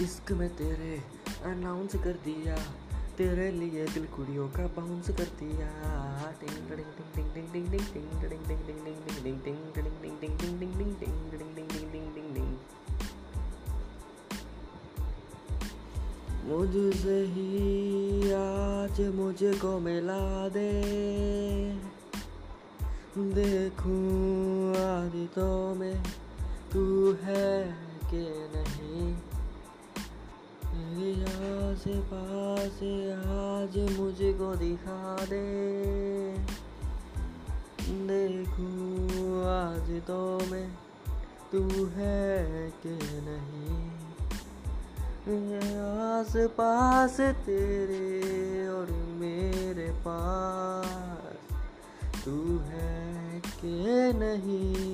इश्क में तेरे अनाउंस कर दिया तेरे लिए दिल कुड़ियों का बाउंस कर दिया मुझसे ही आज मुझे को मिला दे देखूँ आदि तो में तू है कि नहीं आस पास आज मुझको दिखा दे। देखूँ तो मैं तू है कि नहीं? आस पास तेरे और मेरे पास तू है कि नहीं?